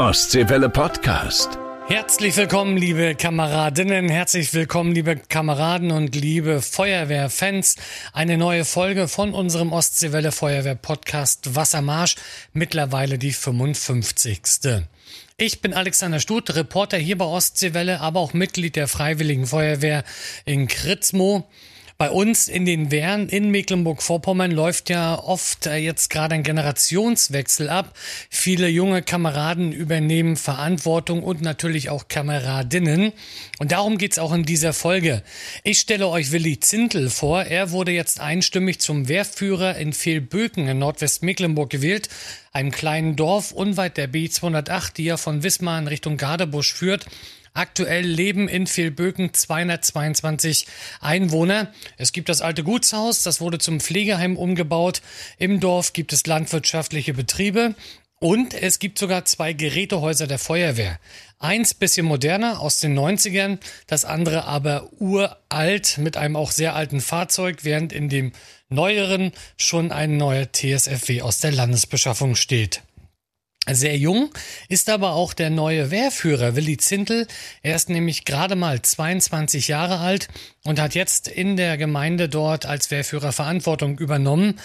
Ostseewelle Podcast. Herzlich willkommen, liebe Kameradinnen, herzlich willkommen, liebe Kameraden und liebe Feuerwehrfans. Eine neue Folge von unserem Ostseewelle Feuerwehr Podcast Wassermarsch, mittlerweile die 55. Ich bin Alexander Stuth, Reporter hier bei Ostseewelle, aber auch Mitglied der Freiwilligen Feuerwehr in Kritzmo. Bei uns in den Wehren in Mecklenburg-Vorpommern läuft ja oft äh, jetzt gerade ein Generationswechsel ab. Viele junge Kameraden übernehmen Verantwortung und natürlich auch Kameradinnen. Und darum geht's auch in dieser Folge. Ich stelle euch Willi Zintel vor. Er wurde jetzt einstimmig zum Wehrführer in Fehlböken in Nordwestmecklenburg gewählt, einem kleinen Dorf unweit der B208, die ja von Wismar in Richtung Gardebusch führt. Aktuell leben in Fehlböken 222 Einwohner. Es gibt das alte Gutshaus, das wurde zum Pflegeheim umgebaut. Im Dorf gibt es landwirtschaftliche Betriebe und es gibt sogar zwei Gerätehäuser der Feuerwehr. Eins bisschen moderner aus den 90ern, das andere aber uralt mit einem auch sehr alten Fahrzeug, während in dem neueren schon ein neuer TSFW aus der Landesbeschaffung steht. Sehr jung ist aber auch der neue Wehrführer Willi Zintel. Er ist nämlich gerade mal 22 Jahre alt und hat jetzt in der Gemeinde dort als Wehrführer Verantwortung übernommen.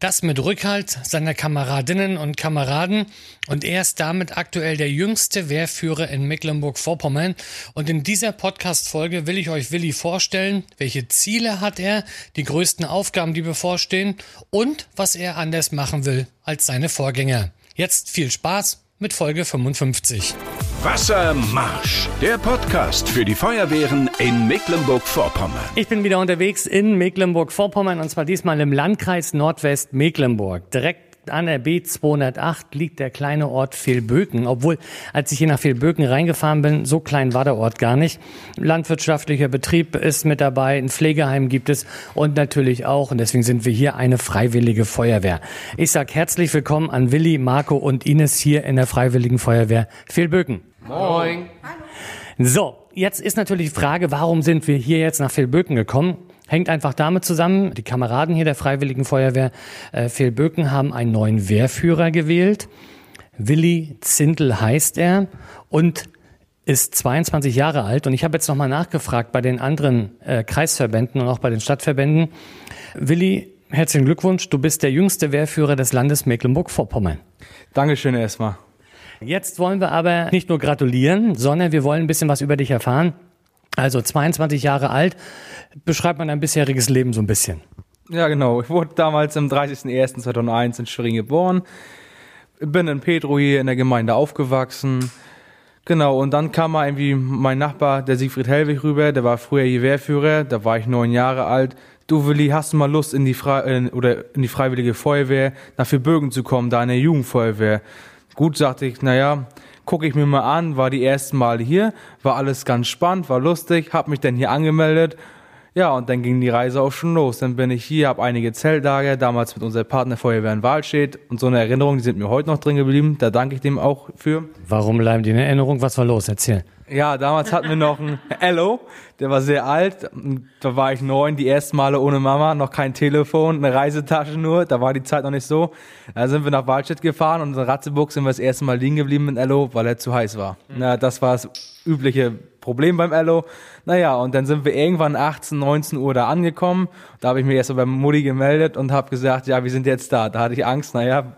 Das mit Rückhalt seiner Kameradinnen und Kameraden und er ist damit aktuell der jüngste Wehrführer in Mecklenburg-Vorpommern. Und in dieser Podcast-Folge will ich euch Willi vorstellen, welche Ziele hat er, die größten Aufgaben, die bevorstehen und was er anders machen will als seine Vorgänger. Jetzt viel Spaß mit Folge 55. Wassermarsch, der Podcast für die Feuerwehren in Mecklenburg-Vorpommern. Ich bin wieder unterwegs in Mecklenburg-Vorpommern und zwar diesmal im Landkreis Nordwest-Mecklenburg. Direkt an der B208 liegt der kleine Ort Fehlböken. Obwohl, als ich hier nach Fehlböken reingefahren bin, so klein war der Ort gar nicht. Landwirtschaftlicher Betrieb ist mit dabei, ein Pflegeheim gibt es und natürlich auch, und deswegen sind wir hier, eine freiwillige Feuerwehr. Ich sage herzlich willkommen an Willi, Marco und Ines hier in der Freiwilligen Feuerwehr Fehlböken. Moin. So, jetzt ist natürlich die Frage, warum sind wir hier jetzt nach Fehlböken gekommen? Hängt einfach damit zusammen, die Kameraden hier der Freiwilligen Feuerwehr äh, Fehlböken haben einen neuen Wehrführer gewählt. Willi Zintel heißt er und ist 22 Jahre alt. Und ich habe jetzt nochmal nachgefragt bei den anderen äh, Kreisverbänden und auch bei den Stadtverbänden. Willi, herzlichen Glückwunsch. Du bist der jüngste Wehrführer des Landes Mecklenburg-Vorpommern. Dankeschön erstmal. Jetzt wollen wir aber nicht nur gratulieren, sondern wir wollen ein bisschen was über dich erfahren. Also 22 Jahre alt. Beschreibt man dein bisheriges Leben so ein bisschen? Ja, genau. Ich wurde damals am 30.01.2001 in Schwerin geboren. Bin in Petro hier in der Gemeinde aufgewachsen. Genau, und dann kam mal irgendwie mein Nachbar, der Siegfried Hellwig, rüber. Der war früher hier Wehrführer. Da war ich neun Jahre alt. Du, Willi, hast du mal Lust, in die, Fre oder in die Freiwillige Feuerwehr nach Vierbögen zu kommen, da in der Jugendfeuerwehr? Gut, sagte ich, naja, gucke ich mir mal an, war die ersten Mal hier, war alles ganz spannend, war lustig, hab mich dann hier angemeldet. Ja, und dann ging die Reise auch schon los. Dann bin ich hier, habe einige Zeltlager, damals mit unserer Partnerfeuerwehr in Wahlstedt und so eine Erinnerung, die sind mir heute noch drin geblieben. Da danke ich dem auch für. Warum bleiben die in Erinnerung? Was war los? Erzähl. Ja, damals hatten wir noch einen Ello, der war sehr alt. Da war ich neun, die ersten Male ohne Mama, noch kein Telefon, eine Reisetasche nur. Da war die Zeit noch nicht so. Da sind wir nach Waldstedt gefahren und in Ratzeburg sind wir das erste Mal liegen geblieben mit Ello, weil er zu heiß war. Mhm. Na, das war das übliche Problem beim Ello. Naja, und dann sind wir irgendwann 18, 19 Uhr da angekommen. Da habe ich mich erst mal beim Mutti gemeldet und habe gesagt, ja, wir sind jetzt da. Da hatte ich Angst, naja,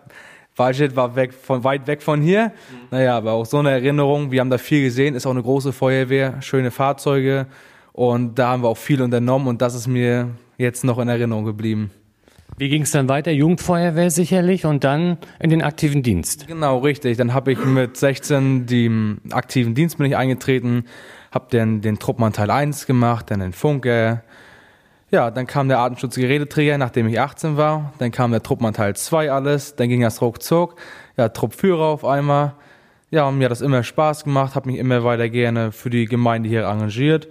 Waldstedt war weg von, weit weg von hier. Mhm. Naja, aber auch so eine Erinnerung. Wir haben da viel gesehen, ist auch eine große Feuerwehr, schöne Fahrzeuge. Und da haben wir auch viel unternommen und das ist mir jetzt noch in Erinnerung geblieben. Wie ging es dann weiter? Jugendfeuerwehr sicherlich und dann in den aktiven Dienst. Genau, richtig. Dann habe ich mit 16 den aktiven Dienst bin ich eingetreten, habe dann den Truppmann Teil 1 gemacht, dann den Funke, ja, dann kam der Artenschutzgeräteträger, nachdem ich 18 war. Dann kam der Truppmann Teil 2 alles. Dann ging das ruckzuck. Ja, Truppführer auf einmal. Ja, und mir hat das immer Spaß gemacht, habe mich immer weiter gerne für die Gemeinde hier arrangiert.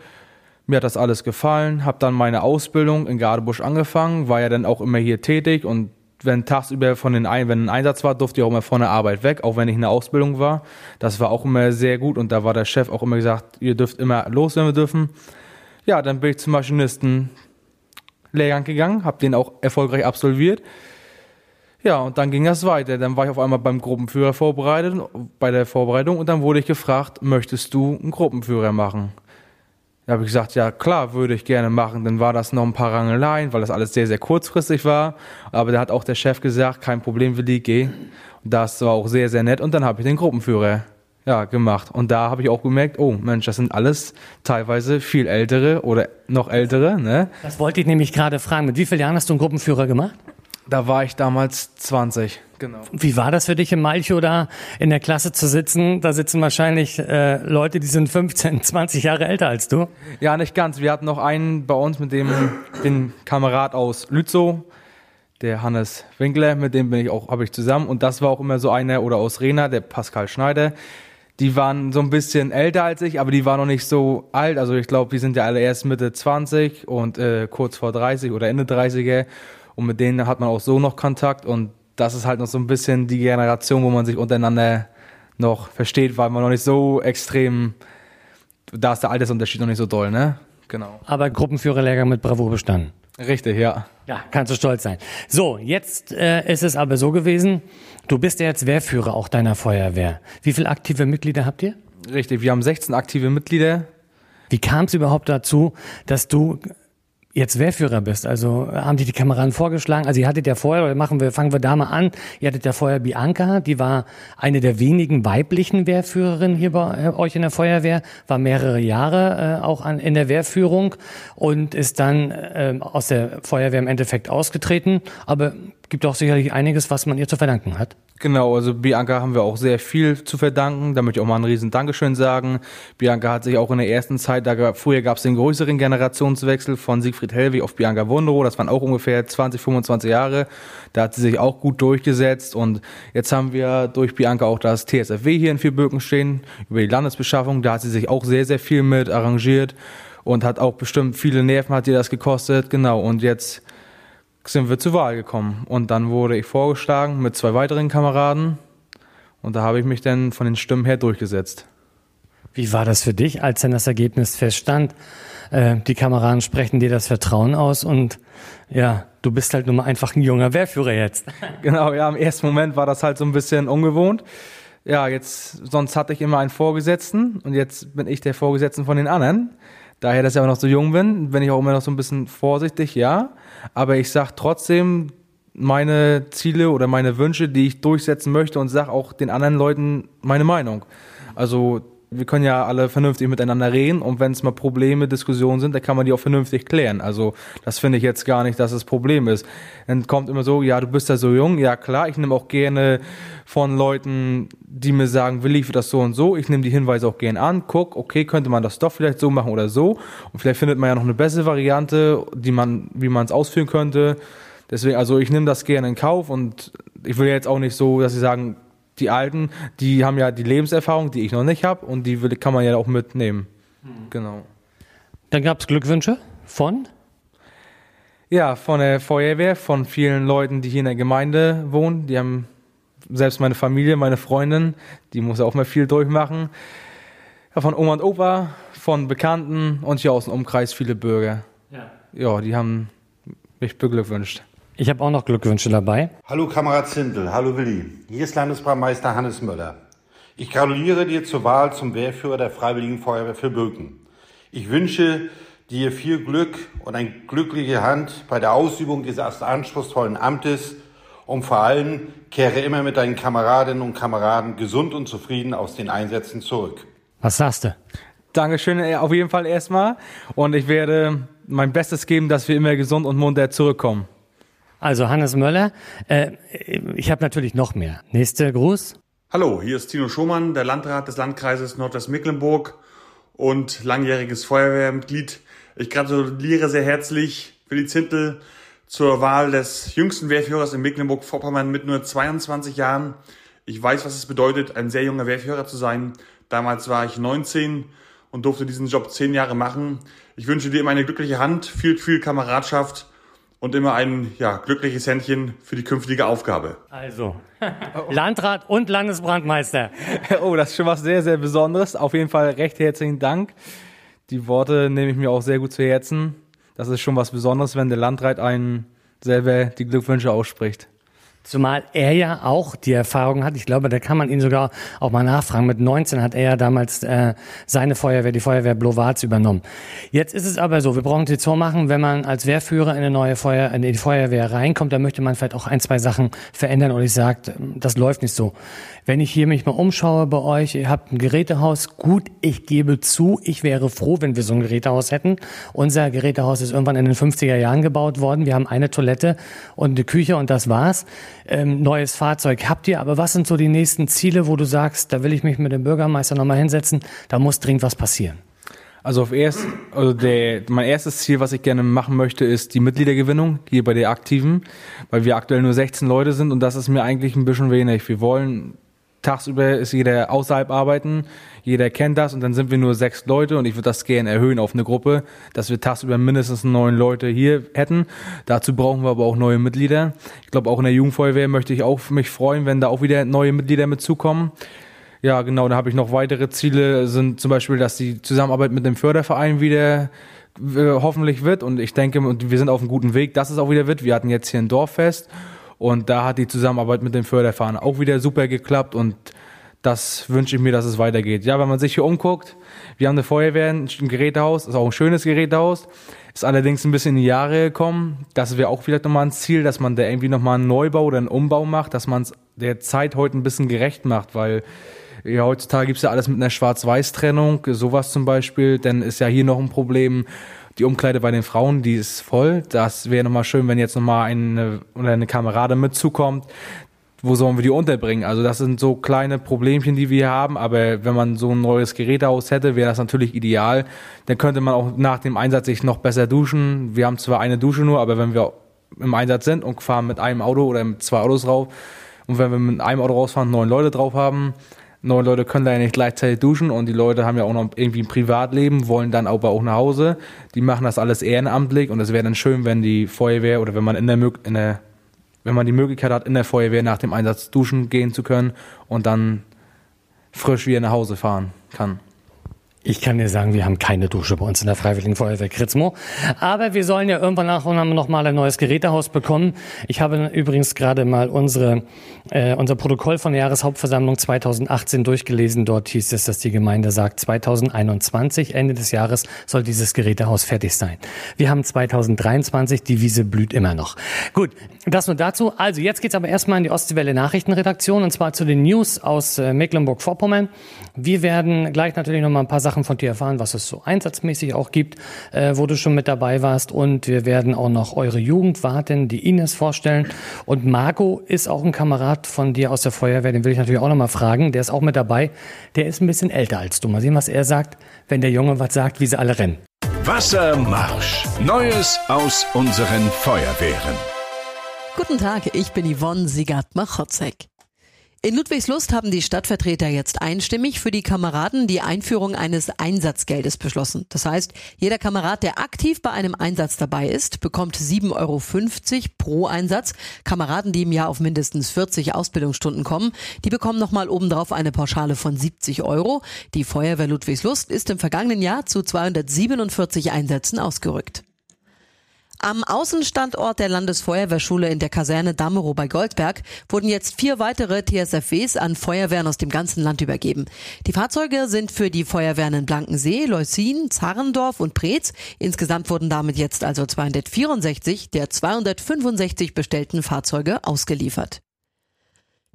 Mir hat das alles gefallen, habe dann meine Ausbildung in Gardebusch angefangen, war ja dann auch immer hier tätig und wenn tagsüber von den ein wenn ein Einsatz war, durfte ich auch immer von der Arbeit weg, auch wenn ich in der Ausbildung war. Das war auch immer sehr gut und da war der Chef auch immer gesagt, ihr dürft immer los, wenn wir dürfen. Ja, dann bin ich zum Maschinisten Lehrgang gegangen, habe den auch erfolgreich absolviert. Ja, und dann ging das weiter. Dann war ich auf einmal beim Gruppenführer vorbereitet, bei der Vorbereitung und dann wurde ich gefragt, möchtest du einen Gruppenführer machen? Da habe ich gesagt, ja klar, würde ich gerne machen. Dann war das noch ein paar Rangeleien, weil das alles sehr, sehr kurzfristig war. Aber da hat auch der Chef gesagt, kein Problem, Willi, geh. Das war auch sehr, sehr nett. Und dann habe ich den Gruppenführer ja, gemacht. Und da habe ich auch gemerkt, oh Mensch, das sind alles teilweise viel ältere oder noch ältere. Ne? Das wollte ich nämlich gerade fragen. Mit wie vielen Jahren hast du einen Gruppenführer gemacht? Da war ich damals 20, genau. Wie war das für dich im Malcho da in der Klasse zu sitzen? Da sitzen wahrscheinlich äh, Leute, die sind 15, 20 Jahre älter als du. Ja, nicht ganz. Wir hatten noch einen bei uns mit dem den Kamerad aus Lützow, der Hannes Winkler, mit dem bin ich auch, habe ich zusammen. Und das war auch immer so einer, oder aus Rena, der Pascal Schneider. Die waren so ein bisschen älter als ich, aber die waren noch nicht so alt. Also ich glaube, die sind ja alle erst Mitte 20 und äh, kurz vor 30 oder Ende 30er. Und mit denen hat man auch so noch Kontakt. Und das ist halt noch so ein bisschen die Generation, wo man sich untereinander noch versteht, weil man noch nicht so extrem, da ist der Altersunterschied noch nicht so doll, ne? Genau. Aber Gruppenführerlehrgang mit Bravour bestanden. Richtig, ja. Ja, kannst du stolz sein. So, jetzt äh, ist es aber so gewesen, du bist ja jetzt Wehrführer auch deiner Feuerwehr. Wie viele aktive Mitglieder habt ihr? Richtig, wir haben 16 aktive Mitglieder. Wie kam es überhaupt dazu, dass du jetzt Wehrführer bist. Also haben die die Kameraden vorgeschlagen. Also ihr hattet ja vorher, oder machen wir, fangen wir da mal an. Ihr hattet ja vorher Bianca, die war eine der wenigen weiblichen Wehrführerinnen hier bei äh, euch in der Feuerwehr, war mehrere Jahre äh, auch an, in der Wehrführung und ist dann äh, aus der Feuerwehr im Endeffekt ausgetreten. Aber gibt auch sicherlich einiges, was man ihr zu verdanken hat. Genau, also Bianca haben wir auch sehr viel zu verdanken. Da möchte ich auch mal ein riesen Dankeschön sagen. Bianca hat sich auch in der ersten Zeit, da gab, früher gab es den größeren Generationswechsel von Siegfried Hellwig auf Bianca Wunderow. Das waren auch ungefähr 20, 25 Jahre. Da hat sie sich auch gut durchgesetzt. Und jetzt haben wir durch Bianca auch das TSFW hier in Vierböken stehen, über die Landesbeschaffung. Da hat sie sich auch sehr, sehr viel mit arrangiert und hat auch bestimmt viele Nerven hat ihr das gekostet. Genau, und jetzt sind wir zur Wahl gekommen. Und dann wurde ich vorgeschlagen mit zwei weiteren Kameraden. Und da habe ich mich dann von den Stimmen her durchgesetzt. Wie war das für dich, als dann das Ergebnis feststand? Äh, die Kameraden sprechen dir das Vertrauen aus und ja, du bist halt nur mal einfach ein junger Wehrführer jetzt. Genau, ja, im ersten Moment war das halt so ein bisschen ungewohnt. Ja, jetzt, sonst hatte ich immer einen Vorgesetzten und jetzt bin ich der Vorgesetzten von den anderen. Daher, dass ich aber noch so jung bin, bin ich auch immer noch so ein bisschen vorsichtig, ja. Aber ich sage trotzdem meine Ziele oder meine Wünsche, die ich durchsetzen möchte und sage auch den anderen Leuten meine Meinung. Also wir können ja alle vernünftig miteinander reden und wenn es mal Probleme, Diskussionen sind, dann kann man die auch vernünftig klären. Also das finde ich jetzt gar nicht, dass es Problem ist. Dann kommt immer so, ja, du bist ja so jung, ja klar, ich nehme auch gerne von Leuten, die mir sagen, will ich das so und so, ich nehme die Hinweise auch gerne an, guck, okay, könnte man das doch vielleicht so machen oder so und vielleicht findet man ja noch eine bessere Variante, die man, wie man es ausführen könnte. Deswegen, also ich nehme das gerne in Kauf und ich will jetzt auch nicht so, dass sie sagen, die Alten, die haben ja die Lebenserfahrung, die ich noch nicht habe und die will, kann man ja auch mitnehmen. Mhm. Genau. Dann gab es Glückwünsche von? Ja, von der Feuerwehr, von vielen Leuten, die hier in der Gemeinde wohnen. Die haben selbst meine Familie, meine Freundin, die muss auch mal viel durchmachen. Ja, von Oma und Opa, von Bekannten und hier aus dem Umkreis viele Bürger. Ja, ja die haben mich beglückwünscht. Ich habe auch noch Glückwünsche dabei. Hallo Kamerad Zintel, hallo Willi. Hier ist Landesbrandmeister Hannes Möller. Ich gratuliere dir zur Wahl zum Wehrführer der Freiwilligen Feuerwehr für Birken. Ich wünsche dir viel Glück und eine glückliche Hand bei der Ausübung dieses anspruchsvollen Amtes und vor allem kehre immer mit deinen Kameradinnen und Kameraden gesund und zufrieden aus den Einsätzen zurück. Was sagst du? Dankeschön äh, auf jeden Fall erstmal und ich werde mein Bestes geben, dass wir immer gesund und munter zurückkommen. Also Hannes Möller, äh, ich habe natürlich noch mehr. Nächster Gruß. Hallo, hier ist Tino Schumann, der Landrat des Landkreises Nordwestmecklenburg und langjähriges Feuerwehrmitglied. Ich gratuliere sehr herzlich Willi Zintel zur Wahl des jüngsten Wehrführers in Mecklenburg-Vorpommern mit nur 22 Jahren. Ich weiß, was es bedeutet, ein sehr junger Wehrführer zu sein. Damals war ich 19 und durfte diesen Job zehn Jahre machen. Ich wünsche dir immer eine glückliche Hand, viel, viel Kameradschaft und immer ein ja, glückliches Händchen für die künftige Aufgabe. Also, Landrat und Landesbrandmeister. Oh, das ist schon was sehr, sehr Besonderes. Auf jeden Fall recht herzlichen Dank. Die Worte nehme ich mir auch sehr gut zu Herzen. Das ist schon was Besonderes, wenn der Landrat einen selber die Glückwünsche ausspricht. Zumal er ja auch die Erfahrung hat, ich glaube, da kann man ihn sogar auch mal nachfragen. Mit 19 hat er ja damals äh, seine Feuerwehr, die Feuerwehr Blowatz, übernommen. Jetzt ist es aber so, wir brauchen die so machen, wenn man als Wehrführer in eine neue Feuer, in die Feuerwehr reinkommt, dann möchte man vielleicht auch ein, zwei Sachen verändern und ich sage, das läuft nicht so. Wenn ich hier mich mal umschaue bei euch, ihr habt ein Gerätehaus, gut, ich gebe zu, ich wäre froh, wenn wir so ein Gerätehaus hätten. Unser Gerätehaus ist irgendwann in den 50er Jahren gebaut worden. Wir haben eine Toilette und eine Küche und das war's. Ähm, neues Fahrzeug habt ihr, aber was sind so die nächsten Ziele, wo du sagst, da will ich mich mit dem Bürgermeister nochmal hinsetzen, da muss dringend was passieren? Also auf erst, also der, mein erstes Ziel, was ich gerne machen möchte, ist die Mitgliedergewinnung hier bei der Aktiven, weil wir aktuell nur 16 Leute sind und das ist mir eigentlich ein bisschen wenig. Wir wollen tagsüber ist jeder außerhalb arbeiten, jeder kennt das und dann sind wir nur sechs Leute und ich würde das gerne erhöhen auf eine Gruppe, dass wir tagsüber mindestens neun Leute hier hätten. Dazu brauchen wir aber auch neue Mitglieder. Ich glaube auch in der Jugendfeuerwehr möchte ich auch mich freuen, wenn da auch wieder neue Mitglieder mitzukommen. Ja, genau, da habe ich noch weitere Ziele, sind zum Beispiel, dass die Zusammenarbeit mit dem Förderverein wieder äh, hoffentlich wird und ich denke, wir sind auf einem guten Weg, dass es auch wieder wird. Wir hatten jetzt hier ein Dorffest und da hat die Zusammenarbeit mit dem Förderfahren auch wieder super geklappt und das wünsche ich mir, dass es weitergeht. Ja, wenn man sich hier umguckt, wir haben eine Feuerwehr, ein Gerätehaus, ist auch ein schönes Gerätehaus, ist allerdings ein bisschen in die Jahre gekommen. Das wäre auch vielleicht nochmal ein Ziel, dass man da irgendwie nochmal einen Neubau oder einen Umbau macht, dass man es der Zeit heute ein bisschen gerecht macht, weil ja, heutzutage gibt's ja alles mit einer Schwarz-Weiß-Trennung, sowas zum Beispiel, dann ist ja hier noch ein Problem die Umkleide bei den Frauen, die ist voll. Das wäre nochmal schön, wenn jetzt nochmal eine eine Kamerade mitzukommt. Wo sollen wir die unterbringen? Also das sind so kleine Problemchen, die wir hier haben, aber wenn man so ein neues Gerätehaus hätte, wäre das natürlich ideal. Dann könnte man auch nach dem Einsatz sich noch besser duschen. Wir haben zwar eine Dusche nur, aber wenn wir im Einsatz sind und fahren mit einem Auto oder mit zwei Autos rauf und wenn wir mit einem Auto rausfahren, neun Leute drauf haben, neun Leute können da ja nicht gleichzeitig duschen und die Leute haben ja auch noch irgendwie ein Privatleben, wollen dann aber auch nach Hause. Die machen das alles ehrenamtlich und es wäre dann schön, wenn die Feuerwehr oder wenn man in der, in der wenn man die Möglichkeit hat, in der Feuerwehr nach dem Einsatz duschen gehen zu können und dann frisch wieder nach Hause fahren kann. Ich kann dir sagen, wir haben keine Dusche bei uns in der Freiwilligen Feuerwehr Kritzmo. Aber wir sollen ja irgendwann nach und haben noch mal ein neues Gerätehaus bekommen. Ich habe übrigens gerade mal unsere, äh, unser Protokoll von der Jahreshauptversammlung 2018 durchgelesen. Dort hieß es, dass die Gemeinde sagt, 2021, Ende des Jahres, soll dieses Gerätehaus fertig sein. Wir haben 2023, die Wiese blüht immer noch. Gut, das nur dazu. Also jetzt geht's aber erstmal in die Ostseewelle Nachrichtenredaktion und zwar zu den News aus äh, Mecklenburg-Vorpommern. Wir werden gleich natürlich noch mal ein paar Sachen Sachen von dir erfahren, was es so einsatzmäßig auch gibt, äh, wo du schon mit dabei warst. Und wir werden auch noch eure Jugendwartin, die Ines, vorstellen. Und Marco ist auch ein Kamerad von dir aus der Feuerwehr, den will ich natürlich auch noch mal fragen. Der ist auch mit dabei. Der ist ein bisschen älter als du. Mal sehen, was er sagt, wenn der Junge was sagt, wie sie alle rennen. Wassermarsch. Neues aus unseren Feuerwehren. Guten Tag, ich bin Yvonne Sigard-Machotzek. In Ludwigslust haben die Stadtvertreter jetzt einstimmig für die Kameraden die Einführung eines Einsatzgeldes beschlossen. Das heißt, jeder Kamerad, der aktiv bei einem Einsatz dabei ist, bekommt 7,50 Euro pro Einsatz. Kameraden, die im Jahr auf mindestens 40 Ausbildungsstunden kommen, die bekommen nochmal obendrauf eine Pauschale von 70 Euro. Die Feuerwehr Ludwigslust ist im vergangenen Jahr zu 247 Einsätzen ausgerückt. Am Außenstandort der Landesfeuerwehrschule in der Kaserne Damerow bei Goldberg wurden jetzt vier weitere TSFWs an Feuerwehren aus dem ganzen Land übergeben. Die Fahrzeuge sind für die Feuerwehren in Blankensee, Leusin, Zarrendorf und Preetz. Insgesamt wurden damit jetzt also 264 der 265 bestellten Fahrzeuge ausgeliefert.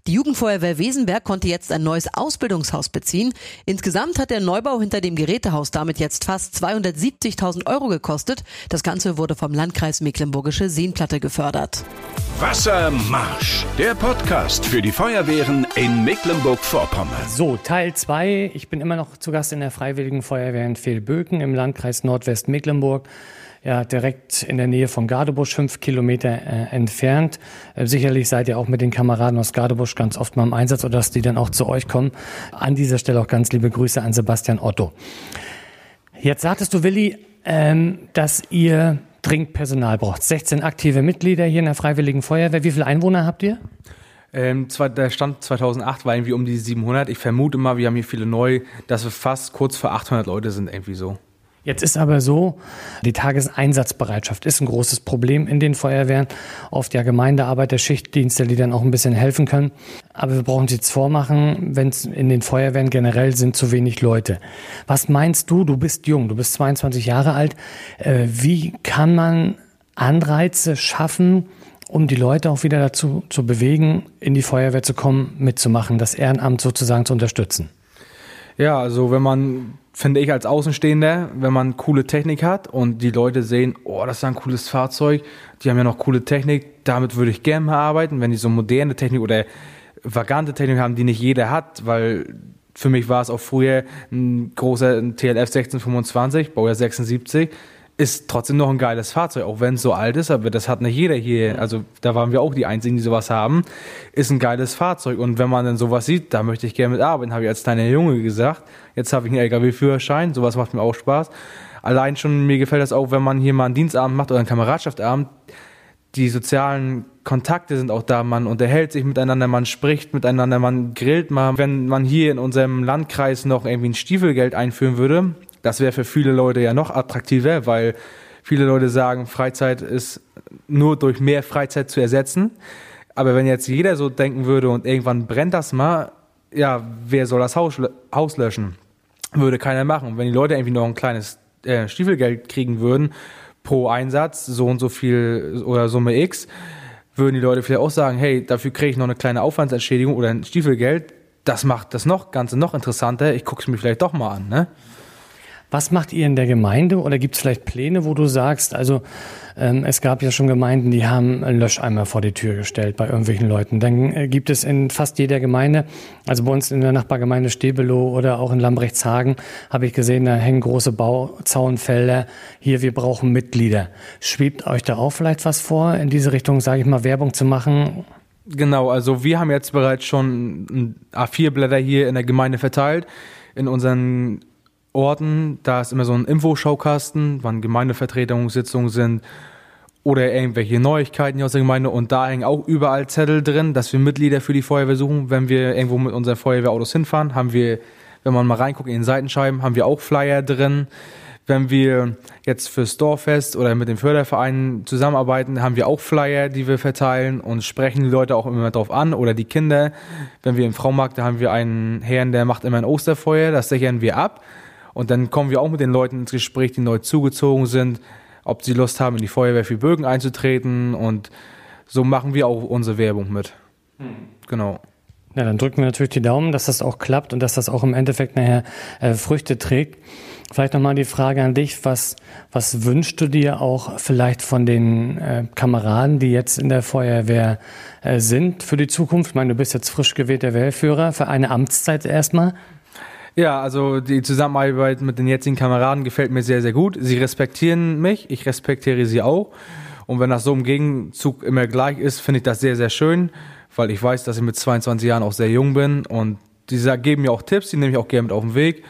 Die Jugendfeuerwehr Wesenberg konnte jetzt ein neues Ausbildungshaus beziehen. Insgesamt hat der Neubau hinter dem Gerätehaus damit jetzt fast 270.000 Euro gekostet. Das Ganze wurde vom Landkreis Mecklenburgische Seenplatte gefördert. Wassermarsch, der Podcast für die Feuerwehren in Mecklenburg-Vorpommern. So, Teil 2. Ich bin immer noch zu Gast in der Freiwilligen Feuerwehr in Fehlböken im Landkreis Nordwestmecklenburg ja, direkt in der Nähe von Gardebusch, fünf Kilometer äh, entfernt. Äh, sicherlich seid ihr auch mit den Kameraden aus Gardebusch ganz oft mal im Einsatz oder dass die dann auch zu euch kommen. An dieser Stelle auch ganz liebe Grüße an Sebastian Otto. Jetzt sagtest du, Willi, ähm, dass ihr dringend Personal braucht. 16 aktive Mitglieder hier in der Freiwilligen Feuerwehr. Wie viele Einwohner habt ihr? Ähm, der Stand 2008 war irgendwie um die 700. Ich vermute mal, wir haben hier viele neu, dass wir fast kurz vor 800 Leute sind, irgendwie so. Jetzt ist aber so, die Tageseinsatzbereitschaft ist ein großes Problem in den Feuerwehren. Oft ja Gemeindearbeit, der Schichtdienste, die dann auch ein bisschen helfen können. Aber wir brauchen sie jetzt vormachen, wenn es in den Feuerwehren generell sind zu wenig Leute. Was meinst du? Du bist jung, du bist 22 Jahre alt. Äh, wie kann man Anreize schaffen, um die Leute auch wieder dazu zu bewegen, in die Feuerwehr zu kommen, mitzumachen, das Ehrenamt sozusagen zu unterstützen? Ja, also wenn man finde ich als Außenstehender, wenn man coole Technik hat und die Leute sehen, oh, das ist ein cooles Fahrzeug, die haben ja noch coole Technik, damit würde ich gerne mal arbeiten, wenn die so moderne Technik oder vagante Technik haben, die nicht jeder hat, weil für mich war es auch früher ein großer TLF 1625, Baujahr 76, ist trotzdem noch ein geiles Fahrzeug, auch wenn es so alt ist, aber das hat nicht jeder hier. Also da waren wir auch die Einzigen, die sowas haben. Ist ein geiles Fahrzeug und wenn man dann sowas sieht, da möchte ich gerne mit arbeiten, habe ich als kleiner Junge gesagt. Jetzt habe ich einen LKW-Führerschein, sowas macht mir auch Spaß. Allein schon mir gefällt das auch, wenn man hier mal einen Dienstabend macht oder einen Kameradschaftabend. Die sozialen Kontakte sind auch da, man unterhält sich miteinander, man spricht miteinander, man grillt mal. Wenn man hier in unserem Landkreis noch irgendwie ein Stiefelgeld einführen würde, das wäre für viele Leute ja noch attraktiver, weil viele Leute sagen, Freizeit ist nur durch mehr Freizeit zu ersetzen. Aber wenn jetzt jeder so denken würde und irgendwann brennt das mal, ja, wer soll das Haus, Haus löschen? Würde keiner machen. Wenn die Leute irgendwie noch ein kleines äh, Stiefelgeld kriegen würden pro Einsatz, so und so viel oder Summe X, würden die Leute vielleicht auch sagen, hey, dafür kriege ich noch eine kleine Aufwandsentschädigung oder ein Stiefelgeld. Das macht das noch Ganze noch interessanter. Ich gucke es mir vielleicht doch mal an. Ne? Was macht ihr in der Gemeinde oder gibt es vielleicht Pläne, wo du sagst, also ähm, es gab ja schon Gemeinden, die haben Löscheimer vor die Tür gestellt bei irgendwelchen Leuten. Dann äh, gibt es in fast jeder Gemeinde, also bei uns in der Nachbargemeinde Stebelow oder auch in Lambrechtshagen, habe ich gesehen, da hängen große Bauzaunfelder. Hier, wir brauchen Mitglieder. Schwebt euch da auch vielleicht was vor, in diese Richtung, sage ich mal, Werbung zu machen? Genau, also wir haben jetzt bereits schon A4-Blätter hier in der Gemeinde verteilt in unseren Orten, da ist immer so ein Infoschaukasten, wann Gemeindevertretungssitzungen sind oder irgendwelche Neuigkeiten aus der Gemeinde und da hängen auch überall Zettel drin, dass wir Mitglieder für die Feuerwehr suchen. Wenn wir irgendwo mit unseren Feuerwehrautos hinfahren, haben wir, wenn man mal reinguckt in den Seitenscheiben, haben wir auch Flyer drin. Wenn wir jetzt fürs Dorffest oder mit den Fördervereinen zusammenarbeiten, haben wir auch Flyer, die wir verteilen und sprechen die Leute auch immer drauf an oder die Kinder. Wenn wir im Fraumarkt, da haben wir einen Herrn, der macht immer ein Osterfeuer, das sichern wir ab. Und dann kommen wir auch mit den Leuten ins Gespräch, die neu zugezogen sind, ob sie Lust haben, in die Feuerwehr für Bögen einzutreten. Und so machen wir auch unsere Werbung mit. Hm. Genau. Ja, dann drücken wir natürlich die Daumen, dass das auch klappt und dass das auch im Endeffekt nachher äh, Früchte trägt. Vielleicht nochmal die Frage an dich, was, was wünschst du dir auch vielleicht von den äh, Kameraden, die jetzt in der Feuerwehr äh, sind für die Zukunft? Ich meine, du bist jetzt frisch gewählter Wehrführer für eine Amtszeit erstmal. Ja, also die Zusammenarbeit mit den jetzigen Kameraden gefällt mir sehr, sehr gut. Sie respektieren mich, ich respektiere sie auch. Und wenn das so im Gegenzug immer gleich ist, finde ich das sehr, sehr schön, weil ich weiß, dass ich mit 22 Jahren auch sehr jung bin und die geben mir auch Tipps, die nehme ich auch gerne mit auf den Weg.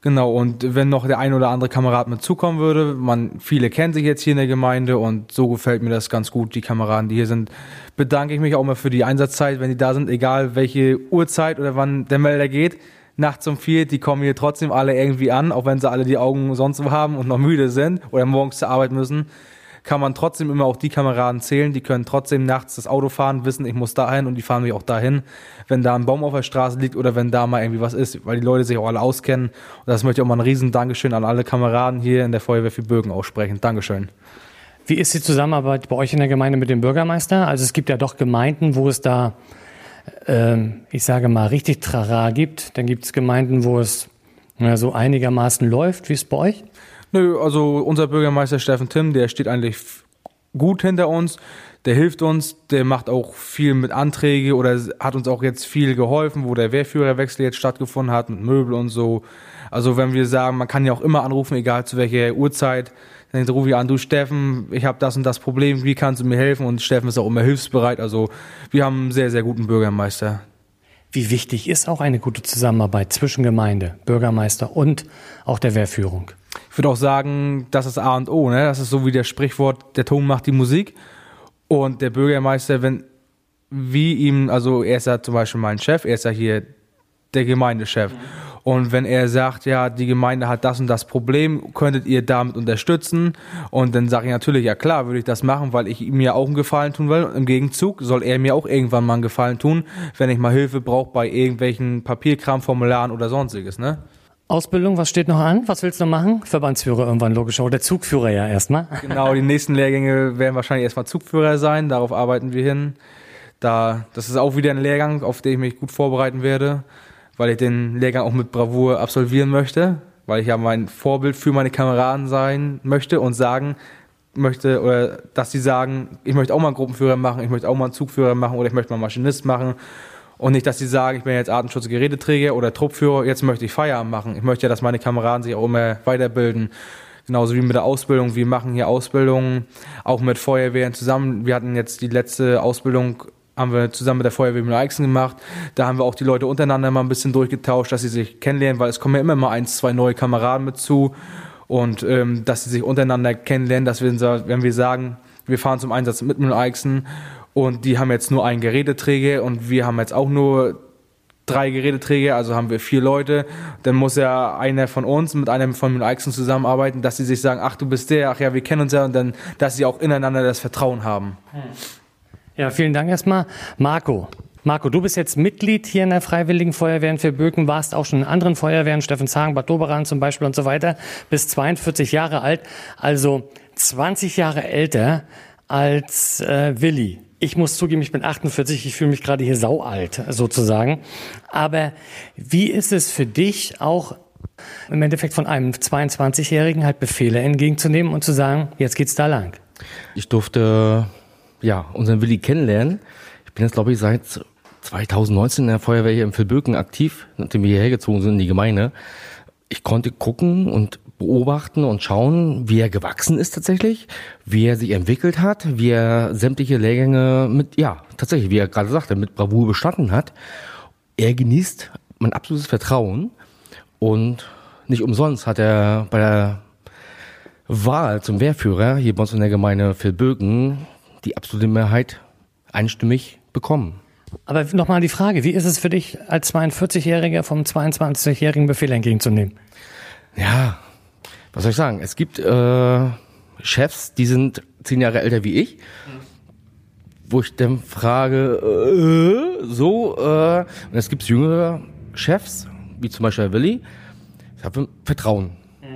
Genau, und wenn noch der ein oder andere Kamerad mit zukommen würde, man, viele kennen sich jetzt hier in der Gemeinde und so gefällt mir das ganz gut, die Kameraden, die hier sind. Bedanke ich mich auch mal für die Einsatzzeit, wenn die da sind, egal welche Uhrzeit oder wann der Melder geht nachts um vier, die kommen hier trotzdem alle irgendwie an, auch wenn sie alle die Augen sonst wo haben und noch müde sind oder morgens zur Arbeit müssen, kann man trotzdem immer auch die Kameraden zählen, die können trotzdem nachts das Auto fahren, wissen, ich muss dahin und die fahren mich auch dahin, wenn da ein Baum auf der Straße liegt oder wenn da mal irgendwie was ist, weil die Leute sich auch alle auskennen. Und das möchte ich auch mal ein riesen Dankeschön an alle Kameraden hier in der Feuerwehr für Bögen aussprechen. Dankeschön. Wie ist die Zusammenarbeit bei euch in der Gemeinde mit dem Bürgermeister? Also es gibt ja doch Gemeinden, wo es da ähm, ich sage mal, richtig Trara gibt. Dann gibt es Gemeinden, wo es ja, so einigermaßen läuft. Wie es bei euch? Nö, also unser Bürgermeister Steffen Timm, der steht eigentlich gut hinter uns. Der hilft uns, der macht auch viel mit Anträge oder hat uns auch jetzt viel geholfen, wo der Wehrführerwechsel jetzt stattgefunden hat mit Möbel und so. Also wenn wir sagen, man kann ja auch immer anrufen, egal zu welcher Uhrzeit, dann rufe ich an, du Steffen, ich habe das und das Problem, wie kannst du mir helfen? Und Steffen ist auch immer hilfsbereit. Also wir haben einen sehr, sehr guten Bürgermeister. Wie wichtig ist auch eine gute Zusammenarbeit zwischen Gemeinde, Bürgermeister und auch der Wehrführung? Ich würde auch sagen, das ist A und O. Ne? Das ist so wie der Sprichwort, der Ton macht die Musik. Und der Bürgermeister, wenn wie ihm, also er ist ja zum Beispiel mein Chef, er ist ja hier der Gemeindechef. Mhm. Und wenn er sagt, ja, die Gemeinde hat das und das Problem, könntet ihr damit unterstützen? Und dann sage ich natürlich, ja klar, würde ich das machen, weil ich ihm ja auch einen Gefallen tun will. Und im Gegenzug soll er mir auch irgendwann mal einen Gefallen tun, wenn ich mal Hilfe brauche bei irgendwelchen Papierkramformularen oder sonstiges, ne? Ausbildung, was steht noch an? Was willst du noch machen? Verbandsführer irgendwann logisch oder Zugführer ja erstmal. Genau, die nächsten Lehrgänge werden wahrscheinlich erstmal Zugführer sein, darauf arbeiten wir hin. Da, das ist auch wieder ein Lehrgang, auf den ich mich gut vorbereiten werde weil ich den Lehrgang auch mit Bravour absolvieren möchte, weil ich ja mein Vorbild für meine Kameraden sein möchte und sagen möchte, oder dass sie sagen, ich möchte auch mal einen Gruppenführer machen, ich möchte auch mal einen Zugführer machen oder ich möchte mal einen Maschinist machen. Und nicht, dass sie sagen, ich bin jetzt Artenschutzgeräteträger oder Truppführer, jetzt möchte ich Feierabend machen. Ich möchte ja, dass meine Kameraden sich auch immer weiterbilden. Genauso wie mit der Ausbildung. Wir machen hier Ausbildungen, auch mit Feuerwehren zusammen. Wir hatten jetzt die letzte Ausbildung haben wir zusammen mit der Feuerwehr mit Eichsen gemacht. Da haben wir auch die Leute untereinander mal ein bisschen durchgetauscht, dass sie sich kennenlernen, weil es kommen ja immer mal eins, zwei neue Kameraden mit zu und ähm, dass sie sich untereinander kennenlernen, dass wir, wenn wir sagen, wir fahren zum Einsatz mit mit Eichsen und die haben jetzt nur einen Geräteträger und wir haben jetzt auch nur drei Geräteträger, also haben wir vier Leute, dann muss ja einer von uns mit einem von den zusammenarbeiten, dass sie sich sagen, ach du bist der, ach ja, wir kennen uns ja und dann, dass sie auch ineinander das Vertrauen haben. Hm. Ja, vielen Dank erstmal. Marco. Marco, du bist jetzt Mitglied hier in der Freiwilligen Feuerwehr in Verböken, warst auch schon in anderen Feuerwehren, Steffen Zagen, Bad Doberan zum Beispiel und so weiter, bist 42 Jahre alt, also 20 Jahre älter als äh, Willi. Ich muss zugeben, ich bin 48, ich fühle mich gerade hier saualt sozusagen. Aber wie ist es für dich auch im Endeffekt von einem 22-Jährigen halt Befehle entgegenzunehmen und zu sagen, jetzt geht's da lang? Ich durfte ja, unseren Willi kennenlernen. Ich bin jetzt, glaube ich, seit 2019 in der Feuerwehr hier im Vilböken aktiv, nachdem wir hierher gezogen sind in die Gemeinde. Ich konnte gucken und beobachten und schauen, wie er gewachsen ist tatsächlich, wie er sich entwickelt hat, wie er sämtliche Lehrgänge mit, ja, tatsächlich, wie er gerade sagte, mit Bravour bestanden hat. Er genießt mein absolutes Vertrauen und nicht umsonst hat er bei der Wahl zum Wehrführer hier bei uns in der Gemeinde Vilböken die absolute Mehrheit einstimmig bekommen. Aber nochmal die Frage, wie ist es für dich als 42-Jähriger vom 22-jährigen Befehl entgegenzunehmen? Ja, was soll ich sagen? Es gibt äh, Chefs, die sind zehn Jahre älter wie ich, wo ich dann frage, äh, so, äh, und es gibt jüngere Chefs, wie zum Beispiel Willi, ich habe Vertrauen.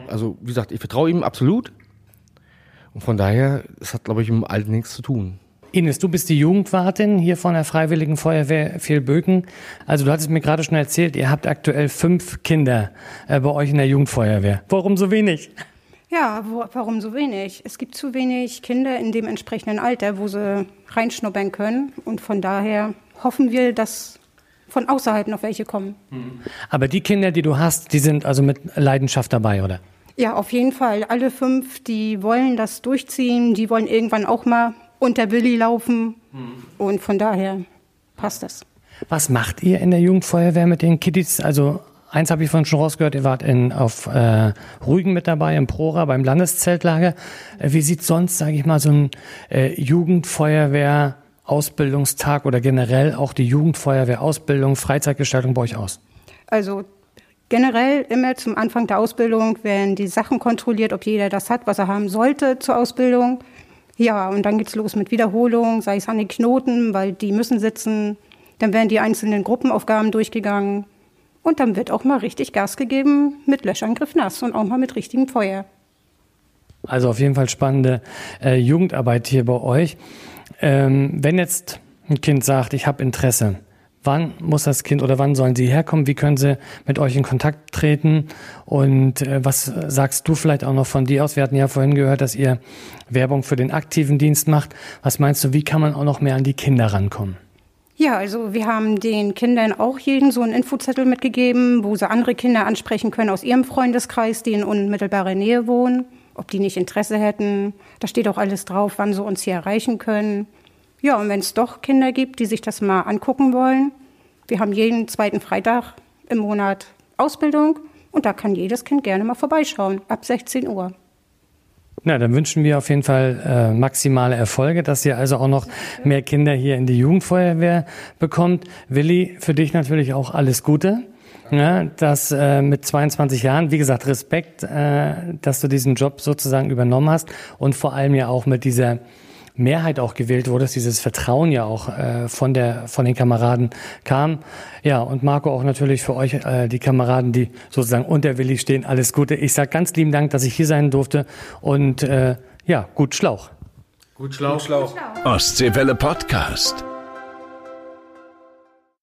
Also wie gesagt, ich vertraue ihm absolut. Und von daher, es hat, glaube ich, mit dem Alten nichts zu tun. Ines, du bist die Jugendwartin hier von der Freiwilligen Feuerwehr Fehlböken. Also du hattest mir gerade schon erzählt, ihr habt aktuell fünf Kinder äh, bei euch in der Jugendfeuerwehr. Warum so wenig? Ja, wo, warum so wenig? Es gibt zu wenig Kinder in dem entsprechenden Alter, wo sie reinschnuppern können. Und von daher hoffen wir, dass von außerhalb noch welche kommen. Aber die Kinder, die du hast, die sind also mit Leidenschaft dabei, oder? Ja, auf jeden Fall. Alle fünf, die wollen das durchziehen, die wollen irgendwann auch mal unter Willi laufen. Mhm. Und von daher passt das. Was macht ihr in der Jugendfeuerwehr mit den Kiddies? Also eins habe ich vorhin schon rausgehört, ihr wart in, auf äh, Rügen mit dabei, im Prora, beim Landeszeltlager. Äh, wie sieht sonst, sage ich mal, so ein äh, Jugendfeuerwehr Ausbildungstag oder generell auch die Jugendfeuerwehr Ausbildung, Freizeitgestaltung bei euch aus? Also Generell immer zum Anfang der Ausbildung werden die Sachen kontrolliert, ob jeder das hat, was er haben sollte zur Ausbildung. Ja, und dann geht's los mit Wiederholung, sei es an den Knoten, weil die müssen sitzen. Dann werden die einzelnen Gruppenaufgaben durchgegangen. Und dann wird auch mal richtig Gas gegeben mit Löschangriff nass und auch mal mit richtigem Feuer. Also auf jeden Fall spannende äh, Jugendarbeit hier bei euch. Ähm, wenn jetzt ein Kind sagt, ich habe Interesse, Wann muss das Kind oder wann sollen sie herkommen? Wie können sie mit euch in Kontakt treten? Und äh, was sagst du vielleicht auch noch von dir aus? Wir hatten ja vorhin gehört, dass ihr Werbung für den aktiven Dienst macht. Was meinst du, wie kann man auch noch mehr an die Kinder rankommen? Ja, also wir haben den Kindern auch jeden so einen Infozettel mitgegeben, wo sie andere Kinder ansprechen können aus ihrem Freundeskreis, die in unmittelbarer Nähe wohnen, ob die nicht Interesse hätten. Da steht auch alles drauf, wann sie uns hier erreichen können. Ja, und wenn es doch Kinder gibt, die sich das mal angucken wollen, wir haben jeden zweiten Freitag im Monat Ausbildung und da kann jedes Kind gerne mal vorbeischauen, ab 16 Uhr. Na, dann wünschen wir auf jeden Fall äh, maximale Erfolge, dass ihr also auch noch mehr Kinder hier in die Jugendfeuerwehr bekommt. Willi, für dich natürlich auch alles Gute. Ja, dass äh, mit 22 Jahren, wie gesagt, Respekt, äh, dass du diesen Job sozusagen übernommen hast und vor allem ja auch mit dieser Mehrheit auch gewählt wurdest, dieses Vertrauen ja auch äh, von der von den Kameraden kam. Ja, und Marco auch natürlich für euch, äh, die Kameraden, die sozusagen unter Willi stehen, alles Gute. Ich sage ganz lieben Dank, dass ich hier sein durfte und äh, ja, gut Schlauch. Gut Schlauch. Gut Schlauch. Ostseewelle Podcast.